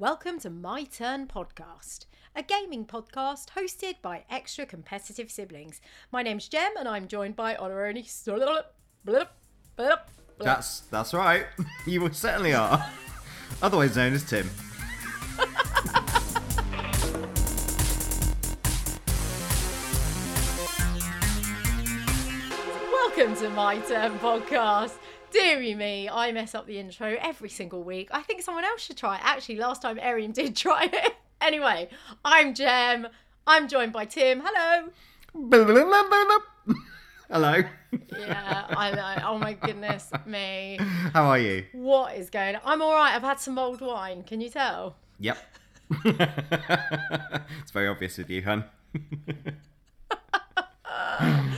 Welcome to My Turn Podcast, a gaming podcast hosted by extra competitive siblings. My name's Jem and I'm joined by honorary. That's that's right. you certainly are. Otherwise known as Tim. Welcome to My Turn Podcast. Deary me, I mess up the intro every single week. I think someone else should try it. Actually, last time Erin did try it. Anyway, I'm Jem. I'm joined by Tim. Hello. Hello. Yeah, I know. Oh my goodness me. How are you? What is going on? I'm all right. I've had some mulled wine. Can you tell? Yep. it's very obvious with you, hun.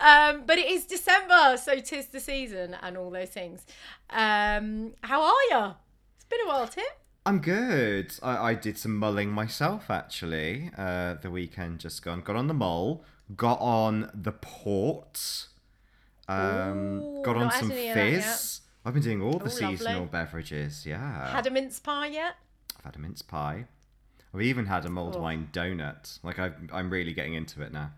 Um, but it is December, so tis the season and all those things. Um, how are you? It's been a while, Tim. I'm good. I, I did some mulling myself actually. Uh, the weekend just gone. Got on the mull. Got on the port. Um, Ooh, got on some any of that yet. fizz. I've been doing all the Ooh, lovely. seasonal beverages. Yeah. Had a mince pie yet? I've had a mince pie. I've even had a mulled Oh. wine donut. Like I, I'm really getting into it now.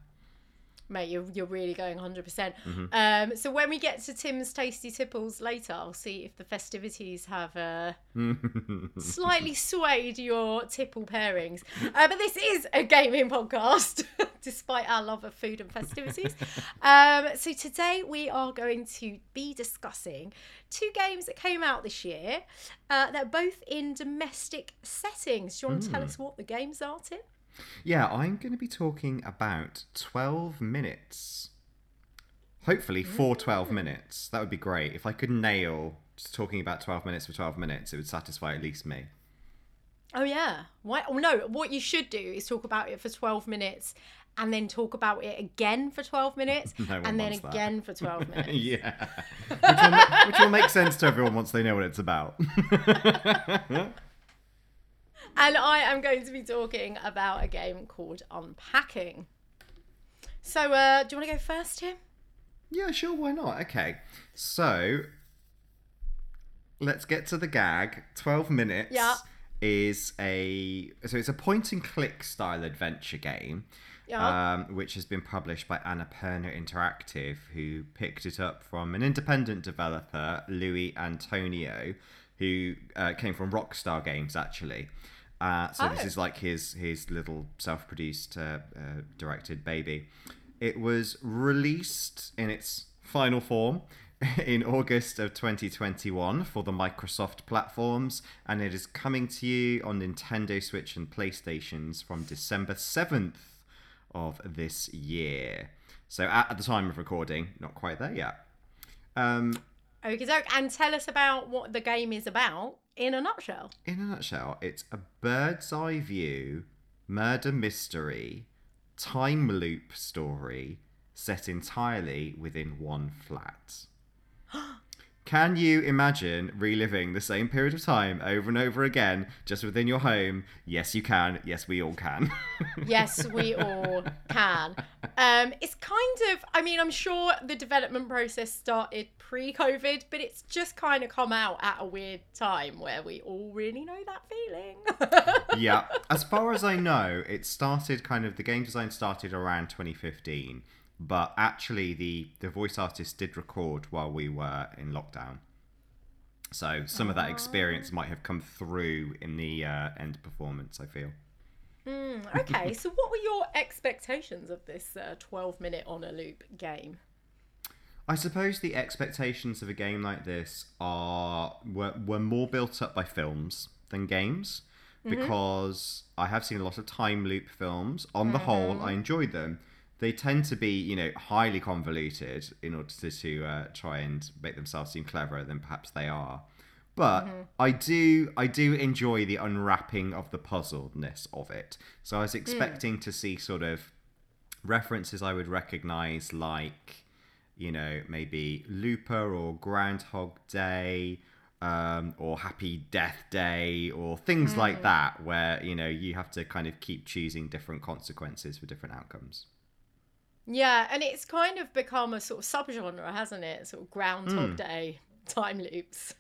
Mate, you're, you're really going 100%. Mm-hmm. Um, so when we get to Tim's Tasty Tipples later, I'll see if the festivities have uh, slightly swayed your tipple pairings. Uh, but this is a gaming podcast, despite our love of food and festivities. um, so today we are going to be discussing two games that came out this year. Uh, they're both in domestic settings. Do you want to tell us what the games are, Tim? Yeah, I'm going to be talking about 12 minutes. Hopefully, for 12 minutes. That would be great. If I could nail just talking about 12 minutes for 12 minutes, it would satisfy at least me. Oh yeah. Why? Oh no. What you should do is talk about it for twelve minutes, and then talk about it again for twelve minutes, No and then that. again for twelve minutes. yeah. which, will which will make sense to everyone once they know what it's about. And I am going to be talking about a game called Unpacking. So, uh, do you want to go first, Tim? yeah, sure, why not? Okay. So, let's get to the gag. 12 minutes Yeah. is a. So, it's a point and click style adventure game. Yeah. um, which has been published by Annapurna Interactive, who picked it up from an independent developer, Luis Antonio, who uh, came from Rockstar Games actually. Uh, so this Oh. is like his his little self-produced, uh, uh, directed baby. It was released in its final form in August of 2021 for the Microsoft platforms, and it is coming to you on Nintendo Switch and PlayStations from December 7th of this year. So at, at the time of recording, not quite there yet. Um, Okay, doke. And tell us about what the game is about in a nutshell. in a nutshell, it's a bird's eye view murder mystery time loop story set entirely within one flat. Can you imagine reliving the same period of time over and over again just within your home? Yes, you can. Yes, we all can. Yes, we all can. Um, it's kind of, I mean, I'm sure the development process started pre COVID, but it's just kind of come out at a weird time where we all really know that feeling. yeah. As far as I know, it started kind of the game design started around 2015, but actually the the voice artist did record while we were in lockdown. So some of that experience might have come through in the uh, end performance. I feel. okay, so what were your expectations of this uh, 12 minute on a loop game? I suppose the expectations of a game like this are were, were more built up by films than games because I have seen a lot of time loop films. On the whole, I enjoyed them. They tend to be, you know, highly convoluted in order to, to uh, try and make themselves seem cleverer than perhaps they are. But I do I do enjoy the unwrapping of the puzzledness of it. So I was expecting to see sort of references I would recognize, like, you know, maybe Looper or Groundhog Day, um, or Happy Death Day, or things like that, where, you know, you have to kind of keep choosing different consequences for different outcomes. Yeah, and it's kind of become a sort of subgenre, hasn't it? Sort of Groundhog Day time loops.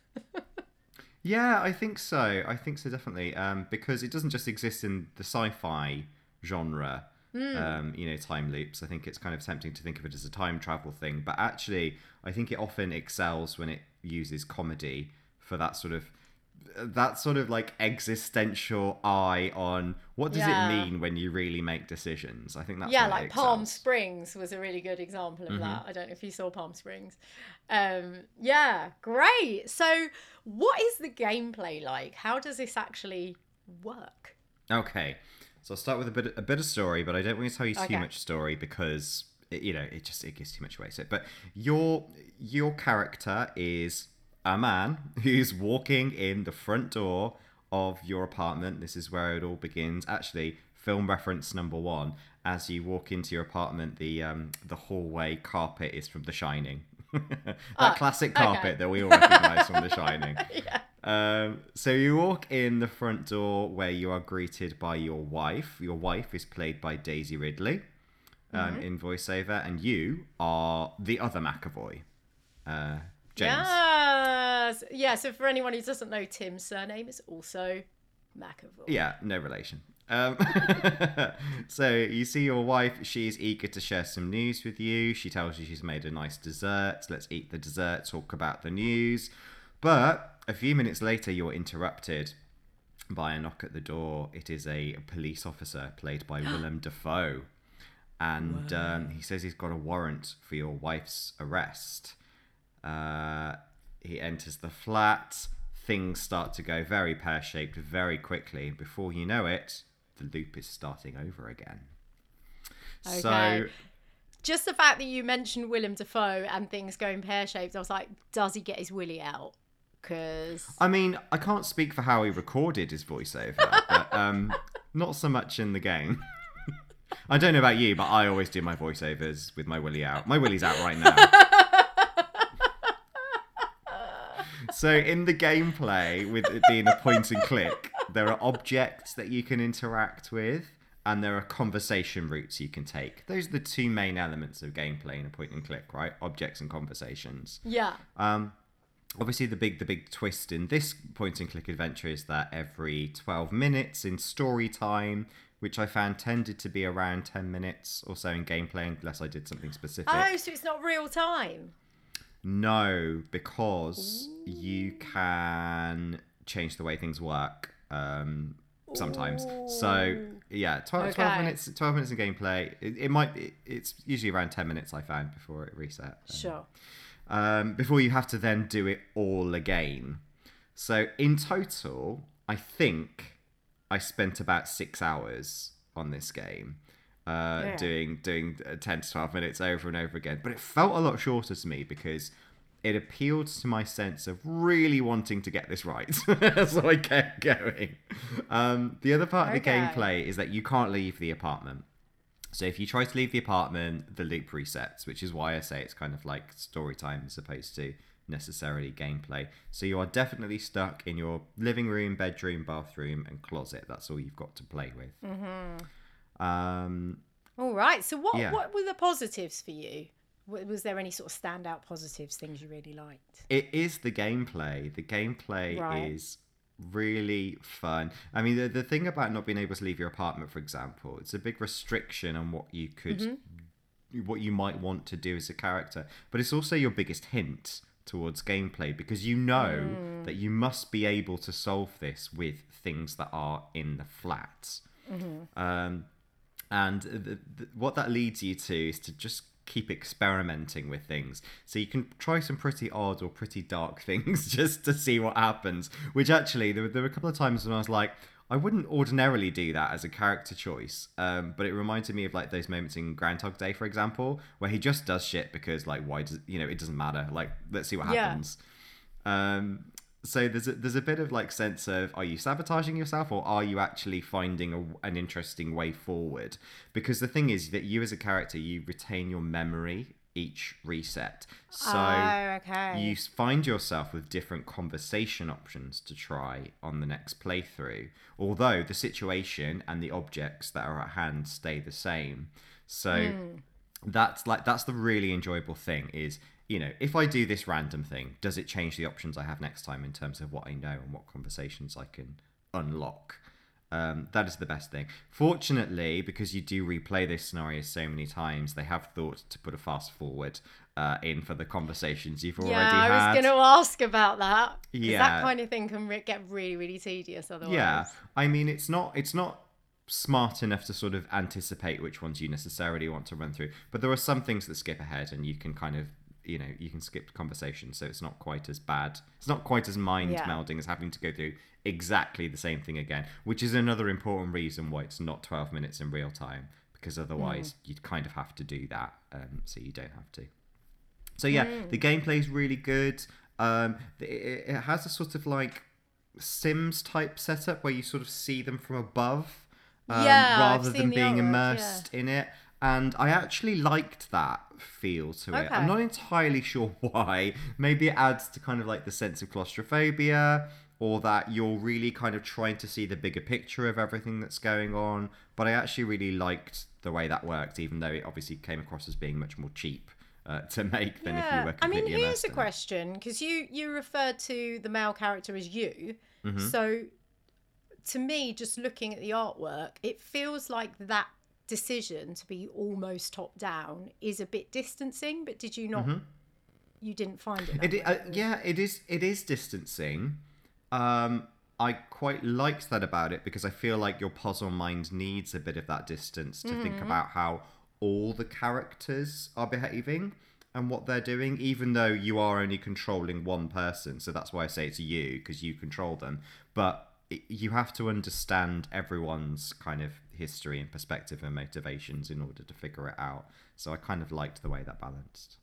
Yeah, I think so. I think so definitely. Um, because it doesn't just exist in the sci-fi genre. Um, you know, time loops. I think it's kind of tempting to think of it as a time travel thing, but actually, I think it often excels when it uses comedy for that sort of that sort of like existential eye on what does Yeah. it mean when you really make decisions. I think that's yeah, like Palm. Mm-hmm. Springs was a really good example of that. I don't know if you saw Palm Springs. Um, yeah, great. So, what is the gameplay like? How does this actually work? Okay, so I'll start with a bit a bit of story, but I don't want to tell you Okay. too much story because it, you know it just it gives too much away. So, but your your character is a man who's walking in the front door of your apartment. This is where it all begins. Actually, film reference number one: as you walk into your apartment, the um the hallway carpet is from The Shining. that Ah, classic okay. carpet that we all recognise from The Shining. yeah. Um, so you walk in the front door where you are greeted by your wife. Your wife is played by Daisy Ridley um, in voiceover, and you are the other McAvoy, uh, James. Yes. Yeah, so for anyone who doesn't know, Tim's surname is also McAvoy. Yeah, no relation. Um, so you see your wife. She's eager to share some news with you. She tells you she's made a nice dessert. Let's eat the dessert. Talk about the news. But a few minutes later, you're interrupted by a knock at the door. It is a police officer played by Willem Dafoe, and um, he says he's got a warrant for your wife's arrest. Uh, he enters the flat. Things start to go very pear shaped very quickly. Before you know it, the loop is starting over again. So, Okay. Just the fact that you mentioned Willem Dafoe and things going pear shaped, I was like, does he get his willy out? Because I mean, I can't speak for how he recorded his voiceover, but um, not so much in the game. I don't know about you, but I always do my voiceovers with my willy out. My willy's out right now. so in the gameplay, with it being a point and click, there are objects that you can interact with, and there are conversation routes you can take. Those are the two main elements of gameplay in a point and click, right? Objects and conversations. yeah, Um, obviously, the big the big twist in this point and click adventure is that every twelve minutes in story time, which I found tended to be around ten minutes or so in gameplay, unless I did something specific. oh, so it's not real time. No, because you can change the way things work um, sometimes. So yeah, 12, 12 minutes. Twelve minutes in gameplay. It, it might. It, it's usually around ten minutes. I found before it reset. Um, Sure. um, before you have to then do it all again. So in total, I think I spent about six hours on this game, uh, Yeah. doing doing uh, ten to twelve minutes over and over again. But it felt a lot shorter to me because it appealed to my sense of really wanting to get this right. so I kept going. Um, the other part of the gameplay is that you can't leave the apartment. So if you try to leave the apartment, the loop resets, which is why I say it's kind of like story time as opposed to necessarily gameplay. So you are definitely stuck in your living room, bedroom, bathroom, and closet. That's all you've got to play with. Mm-hmm. Um, All right. So what Yeah. what were the positives for you? Was there any sort of standout positives, things you really liked? it is the gameplay. The gameplay Right. is really fun. I mean, the, the thing about not being able to leave your apartment, for example, it's a big restriction on what you could, what you might want to do as a character. But it's also your biggest hint towards gameplay because you know that you must be able to solve this with things that are in the flat. Um, and what that leads you to is to just keep experimenting with things. So you can try some pretty odd or pretty dark things just to see what happens. Which actually, there, were- there were a couple of times when I was like, I wouldn't ordinarily do that as a character choice, um, but it reminded me of like those moments in Groundhog Day, for example, where he just does shit because like why does you know it doesn't matter. Like let's see what Yeah. happens. Um, so there's a, there's a bit of like sense of are you sabotaging yourself or are you actually finding a, an interesting way forward? Because the thing is that you as a character you retain your memory each reset. So oh, okay. you find yourself with different conversation options to try on the next playthrough, although the situation and the objects that are at hand stay the same. So hmm. That's like that's the really enjoyable thing is you know, if I do this random thing, does it change the options I have next time in terms of what I know and what conversations I can unlock? Um, that is the best thing. Fortunately, because you do replay this scenario so many times, they have thought to put a fast forward uh, in for the conversations you've already yeah, I was going to ask about that Yeah. That kind of thing can re- get really, really tedious otherwise. Yeah, I mean, it's not it's not smart enough to sort of anticipate which ones you necessarily want to run through, but there are some things that skip ahead, and you can kind of you know you can skip conversations, so it's not quite as bad. It's not quite as mind Yeah. melding as having to go through exactly the same thing again, which is another important reason why it's not twelve minutes in real time, because otherwise you'd kind of have to do that, um, so you don't have to. So yeah, the gameplay is really good. Um, it, it has a sort of like Sims type setup where you sort of see them from above, um, Yeah, rather than being artwork, immersed in it. And I actually liked that feel to it. I'm not entirely sure why. Maybe it adds to kind of like the sense of claustrophobia, or that you're really kind of trying to see the bigger picture of everything that's going on. But I actually really liked the way that worked, even though it obviously came across as being much more cheap uh, to make than if you were I mean, here's a question because you you referred to the male character as you. Mm-hmm. So, to me, just looking at the artwork, it feels like that decision to be almost top down is a bit distancing. But did you not? You didn't find it. Mm-hmm. It, uh, yeah, it is. It is distancing. Um, I quite liked that about it because I feel like your puzzle mind needs a bit of that distance to think about how all the characters are behaving and what they're doing, even though you are only controlling one person. So that's why I say it's you because you control them. But you have to understand everyone's kind of history and perspective and motivations in order to figure it out. So I kind of liked the way that balanced.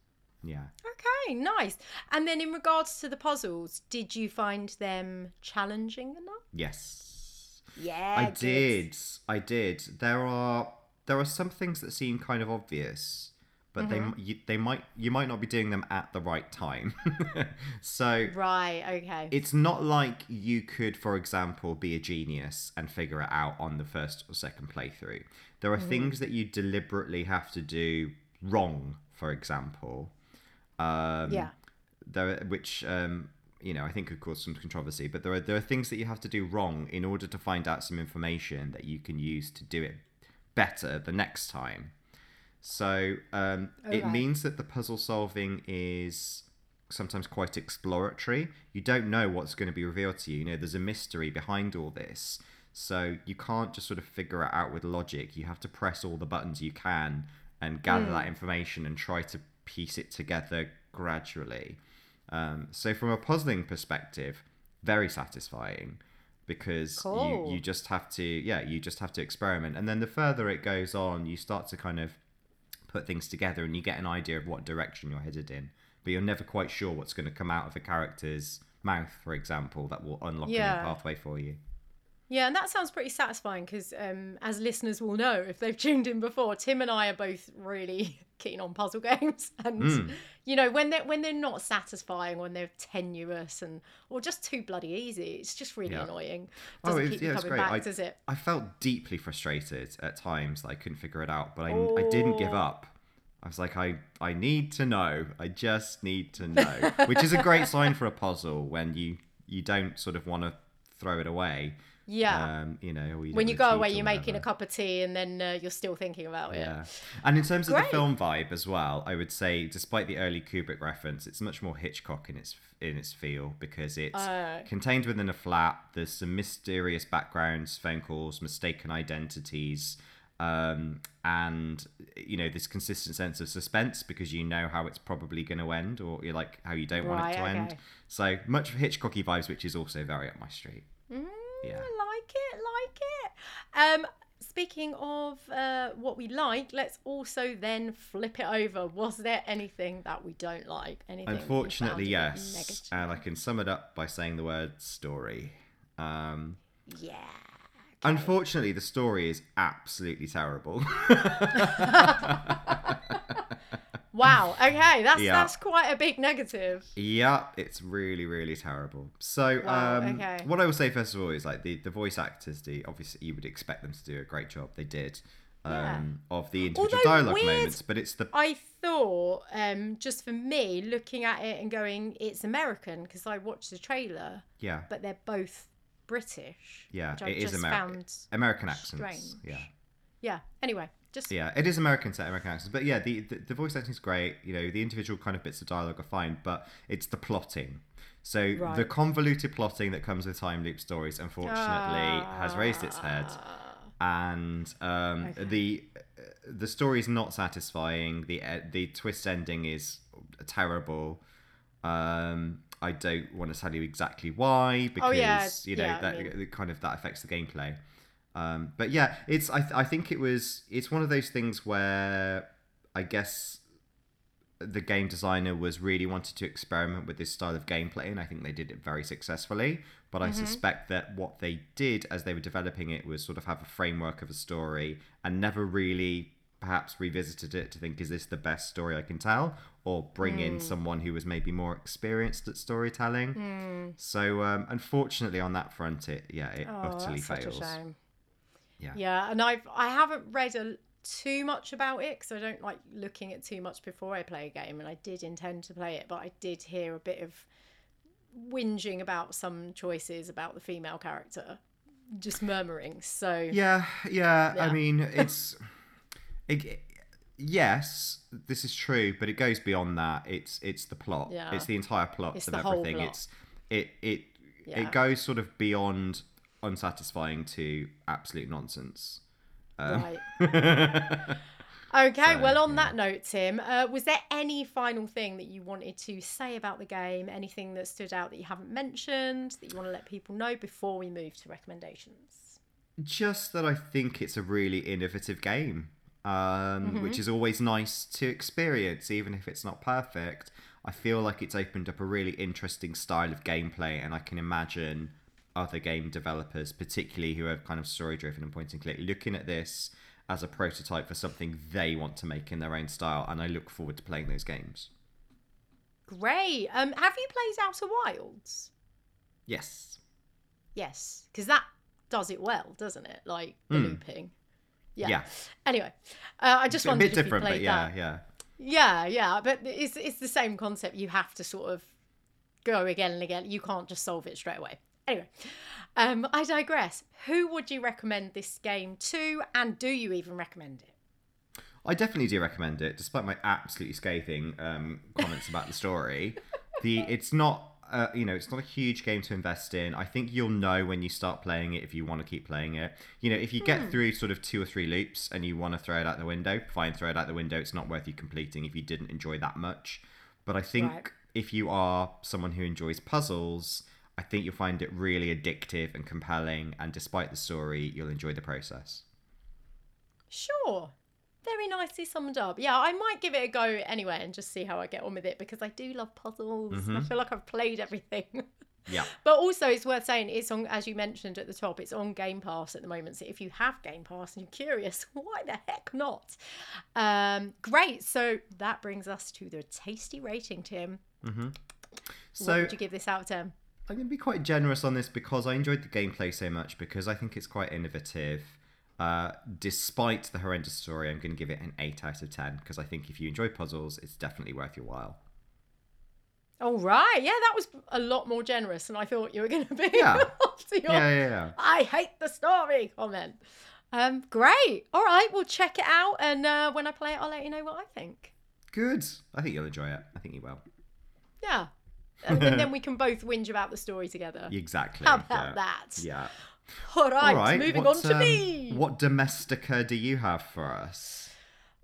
Yeah. Okay, nice. And then in regards to the puzzles, did you find them challenging enough? Yes. Yeah, I good. did. I did. There are there are some things that seem kind of obvious, but Mm-hmm. they you, they might you might not be doing them at the right time. so Right. Okay. it's not like you could, for example, be a genius and figure it out on the first or second playthrough. There are Mm-hmm. things that you deliberately have to do wrong, for example. Um, yeah. there which um, you know I think could cause some controversy. But there are there are things that you have to do wrong in order to find out some information that you can use to do it better the next time. So um, it Alright. means that the puzzle solving is sometimes quite exploratory. You don't know what's going to be revealed to you. You know, there's a mystery behind all this. So you can't just sort of figure it out with logic. You have to press all the buttons you can and gather that information and try to piece it together gradually. Um, so from a puzzling perspective, very satisfying because Cool. you, you just have to yeah you just have to experiment and then the further it goes on you start to kind of put things together and you get an idea of what direction you're headed in but you're never quite sure what's going to come out of a character's mouth for example that will unlock a Yeah. new pathway for you Yeah, and that sounds pretty satisfying because, um, as listeners will know if they've tuned in before, Tim and I are both really keen on puzzle games, and Hmm. you know when they're when they're not satisfying, when they're tenuous and or just too bloody easy, it's just really Yeah. annoying. Oh, Doesn't it's- keep yeah, coming great. back, I- does it? I felt deeply frustrated at times that I couldn't figure it out, but I, I didn't give Oh. up. I was like, I, I need to know. I just need to know, which is a great sign for a puzzle when you you don't sort of want to throw it away. Yeah. Um, you know, you when you go away, you're making a cup of tea, and then uh, you're still thinking about it. Yeah. And in terms of the film vibe as well, I would say, despite the early Kubrick reference, it's much more Hitchcock in its in its feel because it's Oh. contained within a flat. There's some mysterious backgrounds, phone calls, mistaken identities, um, and you know this consistent sense of suspense because you know how it's probably going to end, or you're like how you don't want it to Right, end. So much Hitchcocky vibes, which is also very up my street. Mm, Yeah. I like it, like it. Um, speaking of uh, what we like, let's also then flip it over. Was there anything that we don't like? Anything? Unfortunately, found a bit yes, and I can sum it up by saying the word story. Um, Yeah. Unfortunately, the story is absolutely terrible. Wow. Okay, that's Yeah. that's quite a big negative. yeah, it's really, really terrible. So, Wow, um, okay. what I will say first of all is like the, the voice actors, the obviously you would expect them to do a great job. They did. um, Yeah. of the individual Although dialogue weird- moments, but it's the I thought, um, just for me, looking at it and going, it's American because I watched the trailer, yeah but they're both British. yeah it is found American accents. strange. Yeah. Yeah. Anyway, just Yeah, it is American set American accents, but yeah, the, the the voice acting is great. You know, the individual kind of bits of dialogue are fine, but it's the plotting. So the convoluted plotting that comes with time loop stories, unfortunately, has raised its head, Ah. and um, Okay. the the story is not satisfying. the The twist ending is terrible. Um, I don't want to tell you exactly why because Oh, yeah, you know yeah, I mean- that kind of that affects the gameplay. Um, but yeah, it's I, th- I think it was it's one of those things where I guess the game designer was really wanted to experiment with this style of gameplay, and I think they did it very successfully. But I suspect that what they did as they were developing it was sort of have a framework of a story and never really perhaps revisited it to think is this the best story I can tell or bring in someone who was maybe more experienced at storytelling. So um, unfortunately on that front it yeah it Oh, utterly fails. Yeah. Yeah, and I've I haven't read a, too much about it because I don't like looking at too much before I play a game, and I did intend to play it, but I did hear a bit of whinging about some choices about the female character, just murmuring. So Yeah, yeah. I mean, it's it, yes, this is true, but it goes beyond that. It's it's the plot. Yeah. It's the entire plot It's of the whole everything. plot. It's it it Yeah. it goes sort of beyond unsatisfying to absolute nonsense. Um, right. Okay, So, well, on yeah. that note, Tim, uh, was there any final thing that you wanted to say about the game? Anything that stood out that you haven't mentioned that you want to let people know before we move to recommendations? just that I think it's a really innovative game, um, Mm-hmm. which is always nice to experience, even if it's not perfect. I feel like it's opened up a really interesting style of gameplay, and I can imagine other game developers, particularly who are kind of story driven and point and click, looking at this as a prototype for something they want to make in their own style. And I look forward to playing those games. Great. Um, have you played Outer Wilds? Yes. Yes, because that does it well, doesn't it? Like the Mm. looping. Yeah. Yeah. Anyway, uh, I just It's a wondered bit if different, but played yeah, that. yeah. Yeah, yeah, but it's it's the same concept. You have to sort of go again and again. You can't just solve it straight away. Anyway, um, I digress. Who would you recommend this game to, and do you even recommend it? I definitely do recommend it, despite my absolutely scathing um, comments about the story. The it's not. Uh, you know, it's not a huge game to invest in. I think you'll know when you start playing it if you want to keep playing it. You know, if you get through sort of two or three loops and you want to throw it out the window, fine, throw it out the window. It's not worth you completing if you didn't enjoy that much. But I think Right. if you are someone who enjoys puzzles, I think you'll find it really addictive and compelling. And despite the story, you'll enjoy the process. Sure. Very nicely summed up. Yeah, I might give it a go anyway and just see how I get on with it because I do love puzzles. and I feel like I've played everything. Yeah. But also, it's worth saying it's on, as you mentioned at the top, it's on Game Pass at the moment. So if you have Game Pass and you're curious, why the heck not? Um, great. So that brings us to the tasty rating, Tim. what So would you give this out of 10? I'm going to be quite generous on this because I enjoyed the gameplay so much because I think it's quite innovative. Uh, despite the horrendous story, I'm going to give it an 8 out of 10 because I think if you enjoy puzzles, it's definitely worth your while. All right. Yeah, that was a lot more generous than I thought you were going to be. Yeah. after your Yeah, yeah, yeah. I hate the story comment. Um, great. All right, we'll check it out, and uh, when I play it, I'll let you know what I think. Good. I think you'll enjoy it. I think you will. Yeah, and then we can both whinge about the story together. Exactly. How about yeah. that? Yeah. All right, All right. moving what, on to um, me. What domestica do you have for us?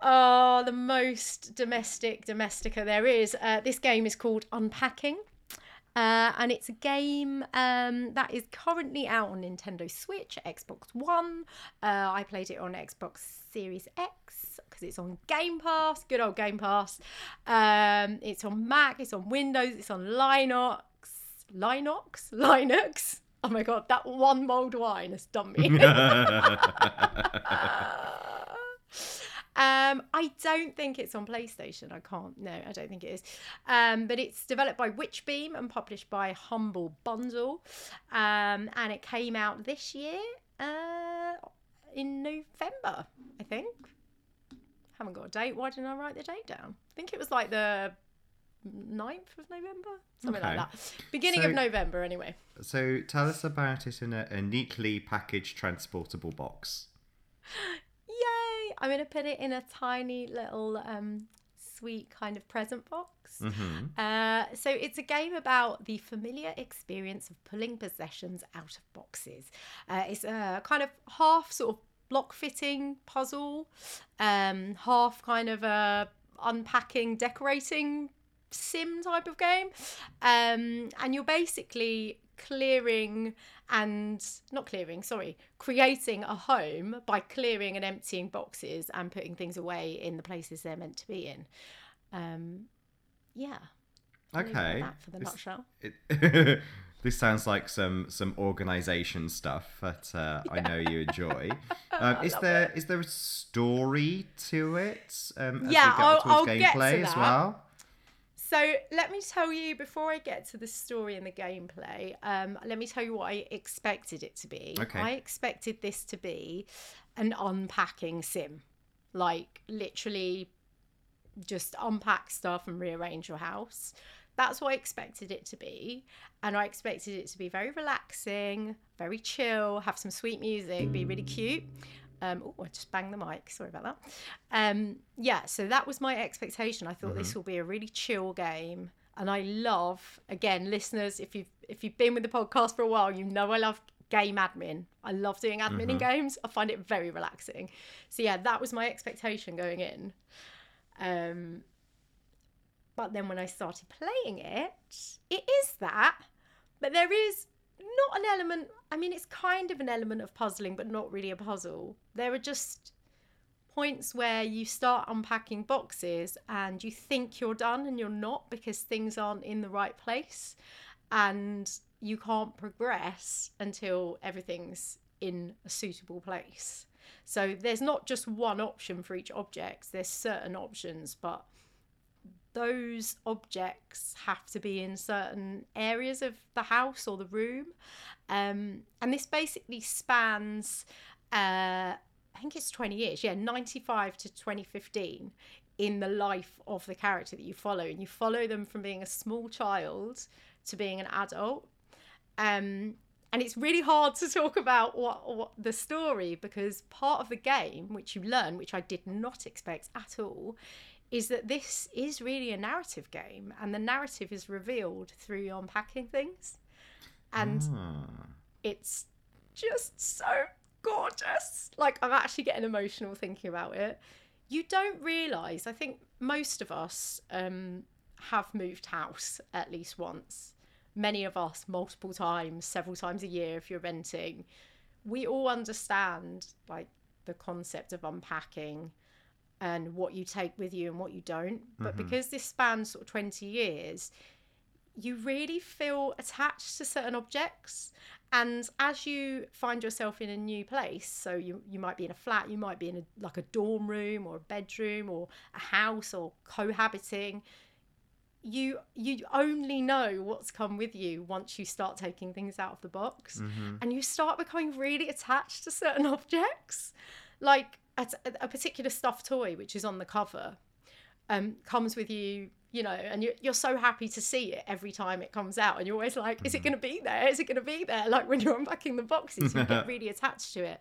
Oh, the most domestic domestica there is. Uh, this game is called Unpacking. Uh, and it's a game um, that is currently out on Nintendo Switch, Xbox One. Uh, I played it on Xbox Series X because it's on Game Pass. Good old Game Pass. Um, it's on Mac. It's on Windows. It's on Linux. Linux. Linux. Oh my god, that one mulled wine has done me. Um, I don't think it's on PlayStation. I can't. No, I don't think it is. Um, but it's developed by Witch Beam and published by Humble Bundle. Um, and it came out this year. Uh, in November, I think. Haven't got a date. Why didn't I write the date down? I think it was like the 9th of November, something Okay. like that. Beginning So- of November, anyway. So tell us about it in a, a neatly packaged transportable box. I'm going to put it in a tiny little um, sweet kind of present box. Mm-hmm. Uh, so it's a game about the familiar experience of pulling possessions out of boxes. Uh, it's a kind of half sort of block fitting puzzle, um, half kind of a unpacking, decorating sim type of game. Um, and you're basically clearing and not clearing, sorry, creating a home by clearing and emptying boxes and putting things away in the places they're meant to be in. Um, yeah. I'll leave it at Okay. that for the It's- nutshell. It, this sounds like some some organisation stuff that uh, I know you enjoy. Um, is there is there a story to it? Um, Yeah, I'll- I'll get to gameplay as that. well. So let me tell you before I get to the story and the gameplay. Um, let me tell you what I expected it to be. Okay. I expected this to be an unpacking sim, like literally just unpack stuff and rearrange your house. That's what I expected it to be. And I expected it to be very relaxing, very chill, have some sweet music, be really cute. Um, oh, I just banged the mic. Sorry about that. Um, yeah, so that was my expectation. I thought this will be a really chill game, and I love again, listeners. If you've if you've been with the podcast for a while, you know I love game admin. I love doing admin in games. I find it very relaxing. So yeah, that was my expectation going in. Um, but then when I started playing it, it is that, but there is not an element. I mean, it's kind of an element of puzzling, but not really a puzzle. There are just points where you start unpacking boxes and you think you're done and you're not because things aren't in the right place and you can't progress until everything's in a suitable place. So there's not just one option for each object, there's certain options, but those objects have to be in certain areas of the house or the room. Um, and this basically spans, uh, I think it's 20 years, yeah, 95 to 2015 in the life of the character that you follow. And you follow them from being a small child to being an adult. Um, and it's really hard to talk about what, what the story because part of the game, which you learn, which I did not expect at all, is that this is really a narrative game, and the narrative is revealed through unpacking things, and Ah. it's just so gorgeous. Like I'm actually getting emotional thinking about it. You don't realize. I think most of us um, have moved house at least once. Many of us multiple times, several times a year if you're renting. We all understand like the concept of unpacking and what you take with you and what you don't. But because this spans sort of 20 years, you really feel attached to certain objects. And as you find yourself in a new place, so you, you might be in a flat, you might be in a, like a dorm room or a bedroom or a house or cohabiting, you you only know what's come with you once you start taking things out of the box and you start becoming really attached to certain objects like a, a particular stuffed toy which is on the cover um, comes with you you know and you're, you're so happy to see it every time it comes out and you're always like is it going to be there? Is it going to be there? Like when you're unpacking the boxes you get really attached to it.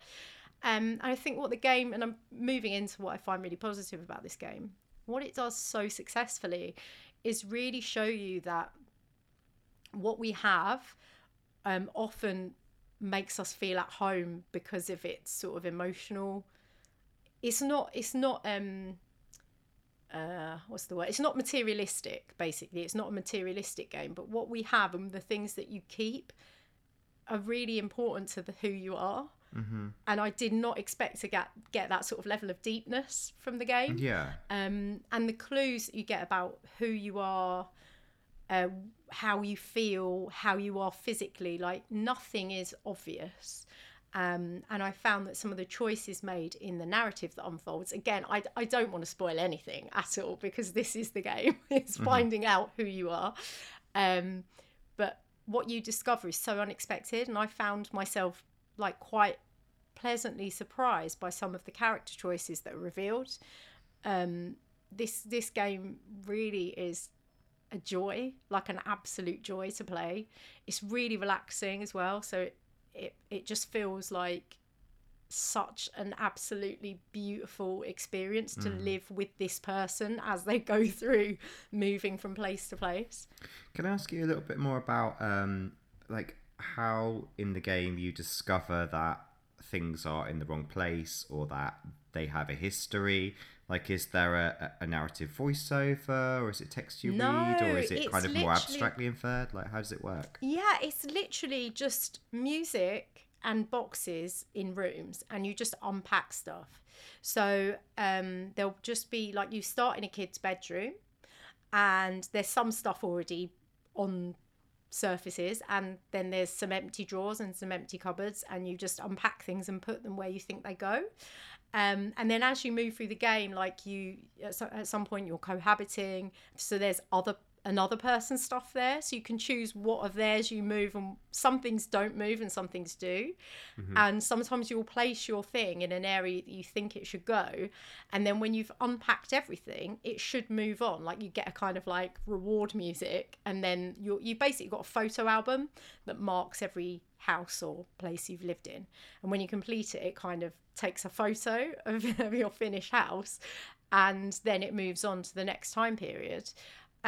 Um, and i think what the game and i'm moving into what i find really positive about this game what it does so successfully is really show you that what we have um, often makes us feel at home because of its sort of emotional it's not it's not um uh what's the word it's not materialistic basically it's not a materialistic game but what we have and the things that you keep are really important to the who you are Mm-hmm. and i did not expect to get get that sort of level of deepness from the game Yeah. um, and the clues that you get about who you are, uh, how you feel, how you are physically, like nothing is obvious. Um, and I found that some of the choices made in the narrative that unfolds, again, I, I don't want to spoil anything at all because this is the game. It's finding out who you are. Um, but what you discover is so unexpected. And I found myself like quite pleasantly surprised by some of the character choices that are revealed. Um, this this game really is a joy, like an absolute joy to play. It's really relaxing as well, so it it, it just feels like such an absolutely beautiful experience to Mm. live with this person as they go through moving from place to place. Can I ask you a little bit more about um, like how in the game you discover that things are in the wrong place or that they have a history? Like, is there a, a narrative voiceover, or is it text you No, read, or is it kind of more abstractly inferred? Like, how does it work? Yeah, it's literally just music and boxes in rooms, and you just unpack stuff. So um, there'll just be like you start in a kid's bedroom, and there's some stuff already on surfaces, and then there's some empty drawers and some empty cupboards, and you just unpack things and put them where you think they go. Um, and then as you move through the game, like you at so- at some point you're cohabiting, so there's other another person's stuff there, so you can choose what of theirs you move, and some things don't move and some things do. Mm-hmm. And sometimes you'll place your thing in an area that you think it should go, and then when you've unpacked everything, it should move on. Like you get a kind of like reward music, and then you you basically got a photo album that marks every house or place you've lived in. And when you complete it, it kind of takes a photo of, of your finished house and then it moves on to the next time period.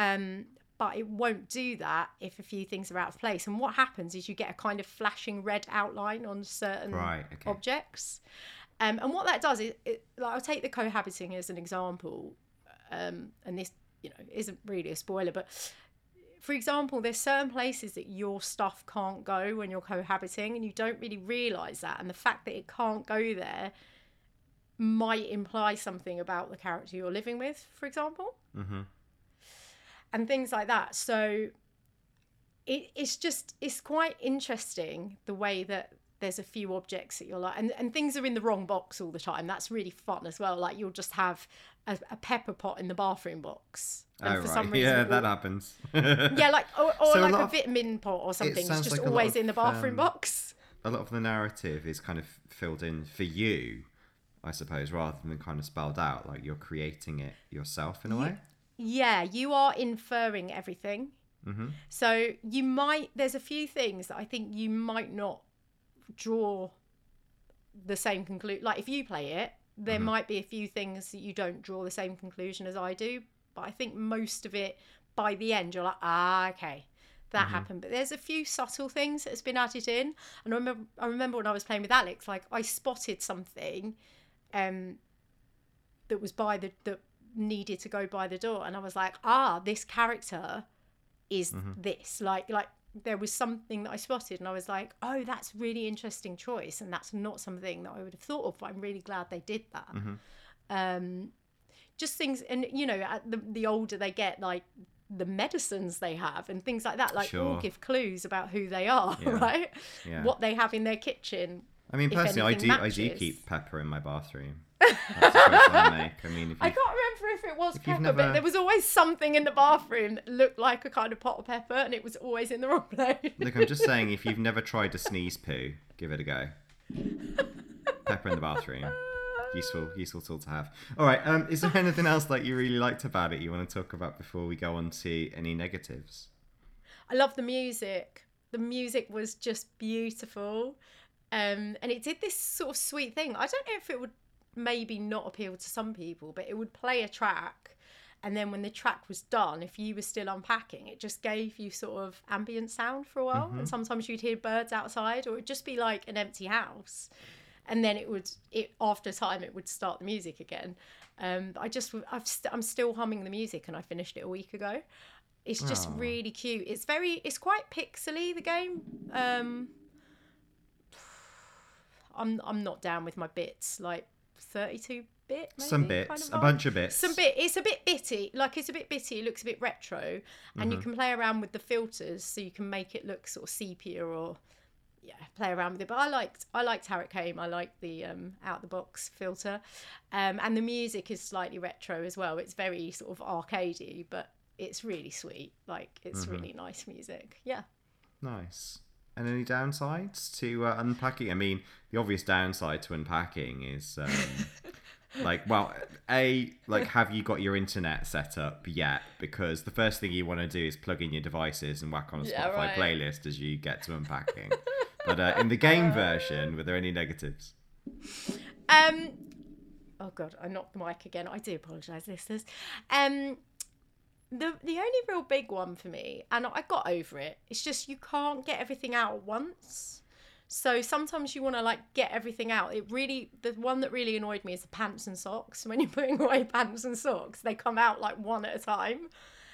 Um, but it won't do that if a few things are out of place. And what happens is you get a kind of flashing red outline on certain Right, okay. objects. Um, and what that does is, it, like, I'll take the cohabiting as an example. Um, and this, you know, isn't really a spoiler, but for example, there's certain places that your stuff can't go when you're cohabiting, and you don't really realize that. And the fact that it can't go there might imply something about the character you're living with, for example, Mm-hmm. And things like that. So it, it's just it's quite interesting the way that there's a few objects that you're like and, and things are in the wrong box all the time that's really fun as well like you'll just have a, a pepper pot in the bathroom box and Oh, for right. some reason yeah, that happens. yeah, like or, or So like a of- vitamin pot or something. It's just like always of, in the bathroom um, box. a lot of the narrative is kind of filled in for you, I suppose, rather than kind of spelled out. Like you're creating it yourself in a way. Yeah, you are inferring everything. Mm-hmm. So you might there's a few things that I think you might not draw the same conclusion. Like if you play it, there Mm-hmm. might be a few things that you don't draw the same conclusion as I do. But I think most of it by the end you're like, ah, okay. That Mm-hmm. happened, but there's a few subtle things that's been added in. And I remember, I remember when I was playing with Alex, like I spotted something, um, that was by the that needed to go by the door and i was like ah this character is this like like there was something that i spotted and i was like oh that's really interesting choice and that's not something that i would have thought of but i'm really glad they did that um just things and you know the, the older they get like the medicines they have and things like that like all give clues about who they are Yeah. right Yeah. what they have in their kitchen I mean, personally, I do. anything I do keep pepper in my bathroom. That's I mean, if I can't remember if it was you've pepper, never- but there was always something in the bathroom that looked like a kind of pot of pepper, and it was always in the wrong place. look, I'm just saying, if you've never tried to sneeze poo, give it a go. Pepper in the bathroom. Useful, useful tool to have. All right. Um, is there anything else that you really liked about it you want to talk about before we go on to any negatives? I love the music. The music was just beautiful, um, and it did this sort of sweet thing. I don't know if it would maybe not appeal to some people, but it would play a track. And then when the track was done, if you were still unpacking, it just gave you sort of ambient sound for a while. And sometimes you'd hear birds outside, or it'd just be like an empty house. and then it would it after time it would start the music again um i just i've st- i'm still humming the music and i finished it a week ago it's just Aw. really cute it's very it's quite pixely the game um i'm i'm not down with my bits like 32 bit maybe, Some kind bits, of a bunch of bits. some bit it's a bit bitty like it's a bit bitty it looks a bit retro and you can play around with the filters so you can make it look sort of sepia or yeah play around with it but i liked i liked how it came i liked the um out the box filter um and the music is slightly retro as well it's very sort of arcadey but it's really sweet like it's really nice music yeah Nice. And any downsides to uh, unpacking? I mean, the obvious downside to unpacking is. Um, like well a like have you got your internet set up yet because the first thing you want to do is plug in your devices and whack on a Yeah, spotify right. playlist as you get to unpacking but uh, in the game version were there any negatives Um. Oh god, I knocked the mic again. I do apologise, listeners. Um. The the only real big one for me, and I got over it. It's just you can't get everything out at once. So sometimes you want to like get everything out. It really the one that really annoyed me is the pants and socks. When you're putting away pants and socks, they come out like one at a time.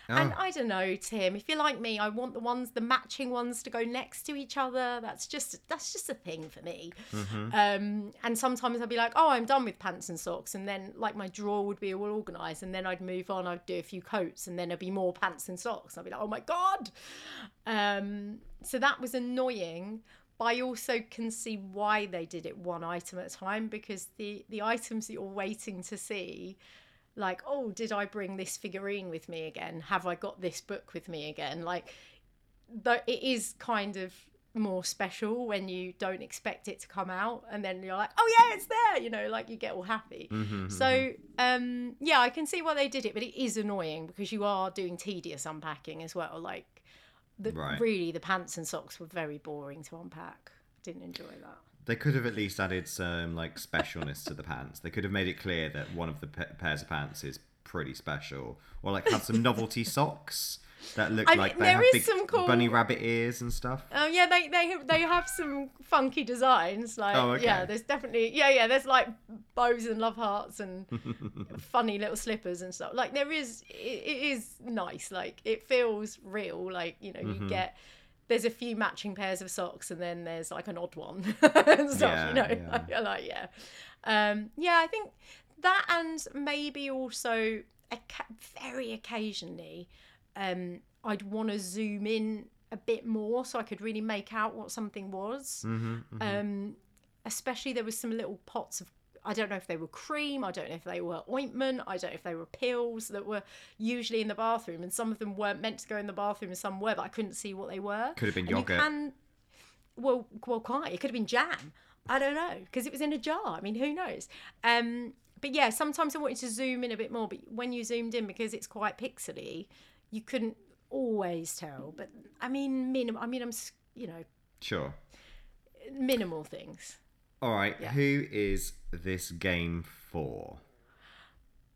And Oh. I don't know, Tim. If you're like me, I want the ones, the matching ones, to go next to each other. That's just that's just a thing for me. Um, and sometimes I'd be like, oh, I'm done with pants and socks, and then like my drawer would be all organised, and then I'd move on. I'd do a few coats, and then there'd be more pants and socks. I'd be like, oh my god. Um, so that was annoying. But I also can see why they did it one item at a time because the the items that you're waiting to see like oh did i bring this figurine with me again? Have i got this book with me again? Like though it is kind of more special when you don't expect it to come out and then you're like oh yeah it's there you know like you get all happy. Mm-hmm, so um yeah i can see why they did it but it is annoying because you are doing tedious unpacking as well like the, Right. really the pants and socks were very boring to unpack. Didn't enjoy that they could have at least added some like specialness to the pants they could have made it clear that one of the pa- pairs of pants is pretty special or like have some novelty socks that look I mean, like they there have is big some cool- bunny rabbit ears and stuff Oh yeah, they they have, they have some funky designs. Like Oh, okay. yeah, there's definitely yeah yeah. There's like bows and love hearts and funny little slippers and stuff. Like there is it, it is nice. Like it feels real. Like you know you Mm-hmm. get. There's a few matching pairs of socks, and then there's like an odd one and stuff. Yeah, you know, yeah. Like, like yeah, um, yeah. I think that, and maybe also very occasionally, um, I'd want to zoom in a bit more so I could really make out what something was. mm-hmm, Um, especially there was some little pots of I don't know if they were cream, I don't know if they were ointment, I don't know if they were pills that were usually in the bathroom, and some of them weren't meant to go in the bathroom, and some were, but I couldn't see what they were. Could have been And yogurt. can- well, well, quite. It could have been jam. I don't know because it was in a jar. I mean, who knows? Um, but yeah, sometimes I wanted to zoom in a bit more, but when you zoomed in because it's quite pixely, you couldn't always tell. But I mean, minim. I mean, I'm you know sure minimal things. All right Yeah. who is this game for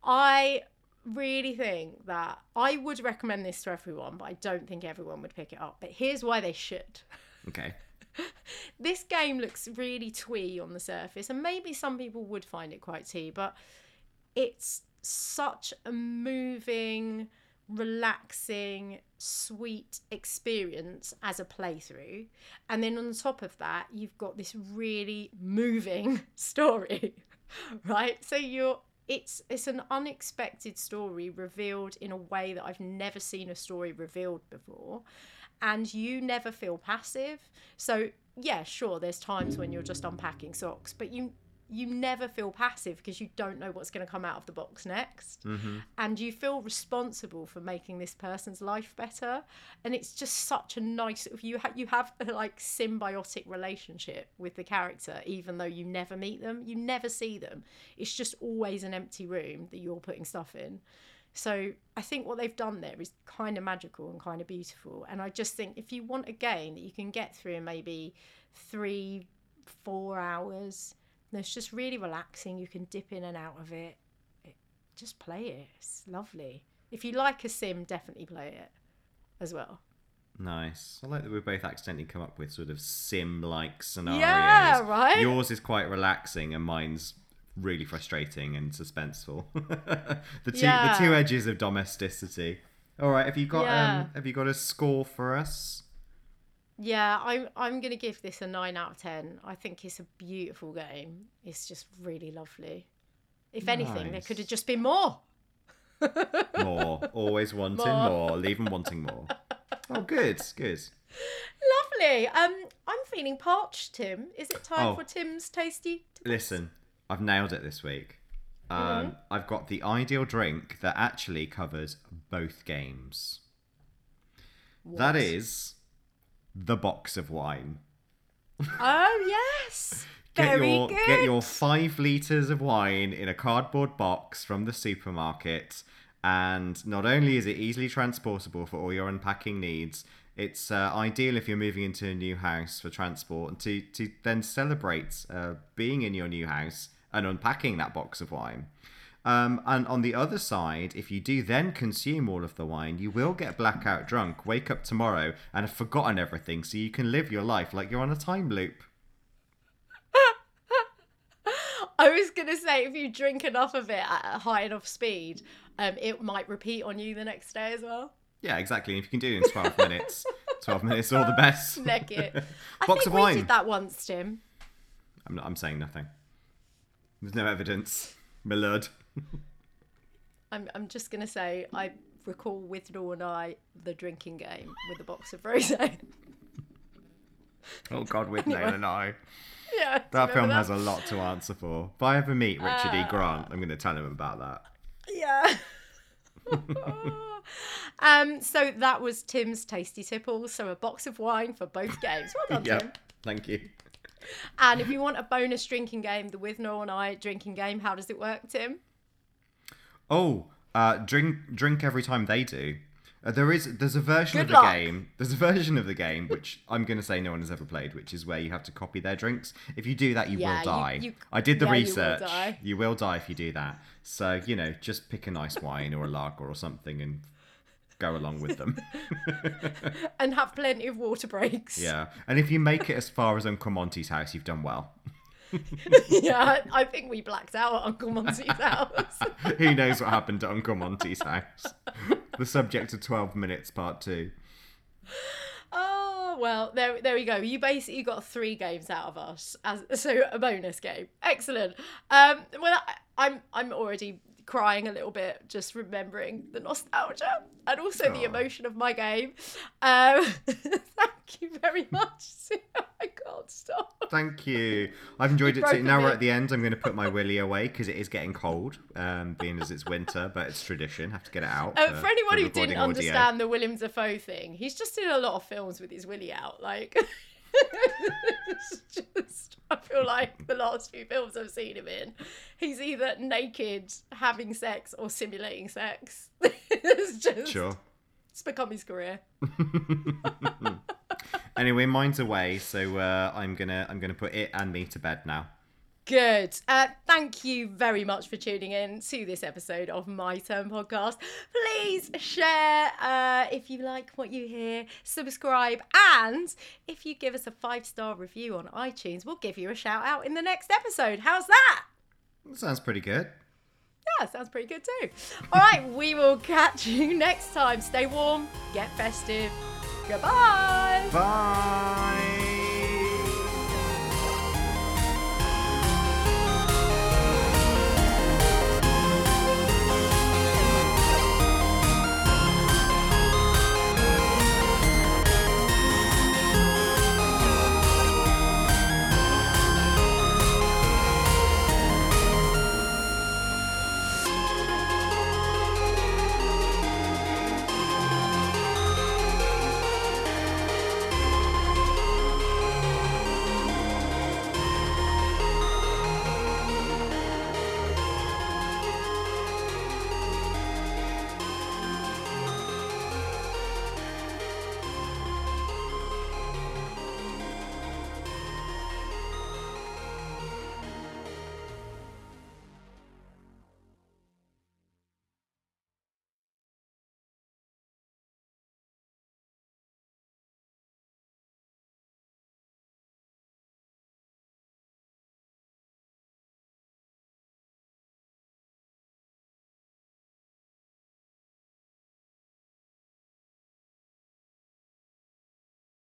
I really think that I would recommend this to everyone, but I don't think everyone would pick it up. But here's why they should. okay This game looks really twee on the surface, and maybe some people would find it quite twee, but it's such a moving, relaxing, sweet experience as a playthrough. And then on top of that, you've got this really moving story, right? So you're it's it's an unexpected story revealed in a way that I've never seen a story revealed before and you never feel passive. So yeah, sure, there's times when you're just unpacking socks, but you you never feel passive because you don't know what's going to come out of the box next. Mm-hmm. And you feel responsible for making this person's life better. And it's just such a nice you ha- you have a like symbiotic relationship with the character even though you never meet them you never see them it's just always an empty room that you're putting stuff in. So I think what they've done there is kind of magical and kind of beautiful. And I just think if you want a game that you can get through in maybe three, four hours, that's just really relaxing. You can dip in and out of it. it just play it. It's lovely. If you like a sim, definitely play it as well. Nice. I like that we've both accidentally come up with sort of sim-like scenarios. Yeah, right? Yours is quite relaxing, and mine's really frustrating and suspenseful. the two Yeah. the two edges of domesticity. All right, have you got Yeah. um have you got a score for us? Yeah, I'm I'm gonna give this a nine out of ten. I think it's a beautiful game. It's just really lovely. If anything, there could have just been more. More, always wanting More. more, leaving wanting more. Oh, good, good. Lovely. Um, I'm feeling parched, Tim. Is it time Oh. for Tim's tasty? Listen, I've nailed it this week. Um, Mm-hmm. I've got the ideal drink that actually covers both games. That is the box of wine. Oh yes. Get Very your good. get your five liters of wine in a cardboard box from the supermarket, and not only is it easily transportable for all your unpacking needs, it's uh, ideal if you're moving into a new house for transport and to to then celebrate uh, being in your new house and unpacking that box of wine. Um, and on the other side, if you do then consume all of the wine, you will get blackout drunk, wake up tomorrow, and have forgotten everything, so you can live your life like you're on a time loop. I was gonna say if you drink enough of it at a high enough speed, um, it might repeat on you the next day as well. Yeah, exactly. If you can do it in 12 minutes, 12 minutes, all the best. Neck it. I Box think of we wine. did that once, Tim. I'm, not, I'm saying nothing. There's no evidence. My lord. I'm I'm just gonna say I recall with Law and I the drinking game with a box of rosé. Oh, God, Withnail and I. yeah. That film remember has a lot to answer for. If I ever meet Richard E. Uh, Grant, I'm going to tell him about that. Yeah. um. So that was Tim's tasty tipples. So a box of wine for both games. Well done, Tim. Thank you. And if you want a bonus drinking game, the Withnail and I drinking game, how does it work, Tim? Oh, uh, drink drink every time they do. Uh, there is there's a version Good of the luck. game. There's a version of the game which I'm going to say no one has ever played, which is where you have to copy their drinks. If you do that, you Yeah, will you- die. you- I did the yeah, you will research. die. You will die if you do that. So you know, just pick a nice wine or a lager or something and go along with them. And have plenty of water breaks. yeah, and if you make it as far as Uncle Monty's house, you've done well. yeah. I think we blacked out at Uncle Monty's house. Who knows what happened to Uncle Monty's house? the subject of 12 minutes, part two. Oh well, there there we go. You basically got three games out of us, as so a bonus game. Excellent. Um, well, I, I'm I'm already crying a little bit just remembering the nostalgia and also the emotion of my game. Um, thank you very much. I can't stop. Thank you. I've enjoyed You it too. Now we're at the end. I'm going to put my willy away because it is getting cold, um, being as it's winter, but it's tradition. Have to get it out. Uh, for anyone who didn't audio. understand the Willem Dafoe thing, he's just in a lot of films with his willy out. Like, just, I feel like the last few films I've seen him in, he's either naked, having sex, or simulating sex. it's just, Sure. it's become his career. Anyway, mine's away, so uh, I'm gonna I'm gonna put it and me to bed now. Good. Uh, thank you very much for tuning in to this episode of My Turn Podcast. Please share uh, if you like what you hear, subscribe, and if you give us a five star review on iTunes, we'll give you a shout out in the next episode. How's that? That sounds pretty good. Yeah, sounds pretty good too. All right, we will catch you next time. Stay warm, get festive. Goodbye. Bye.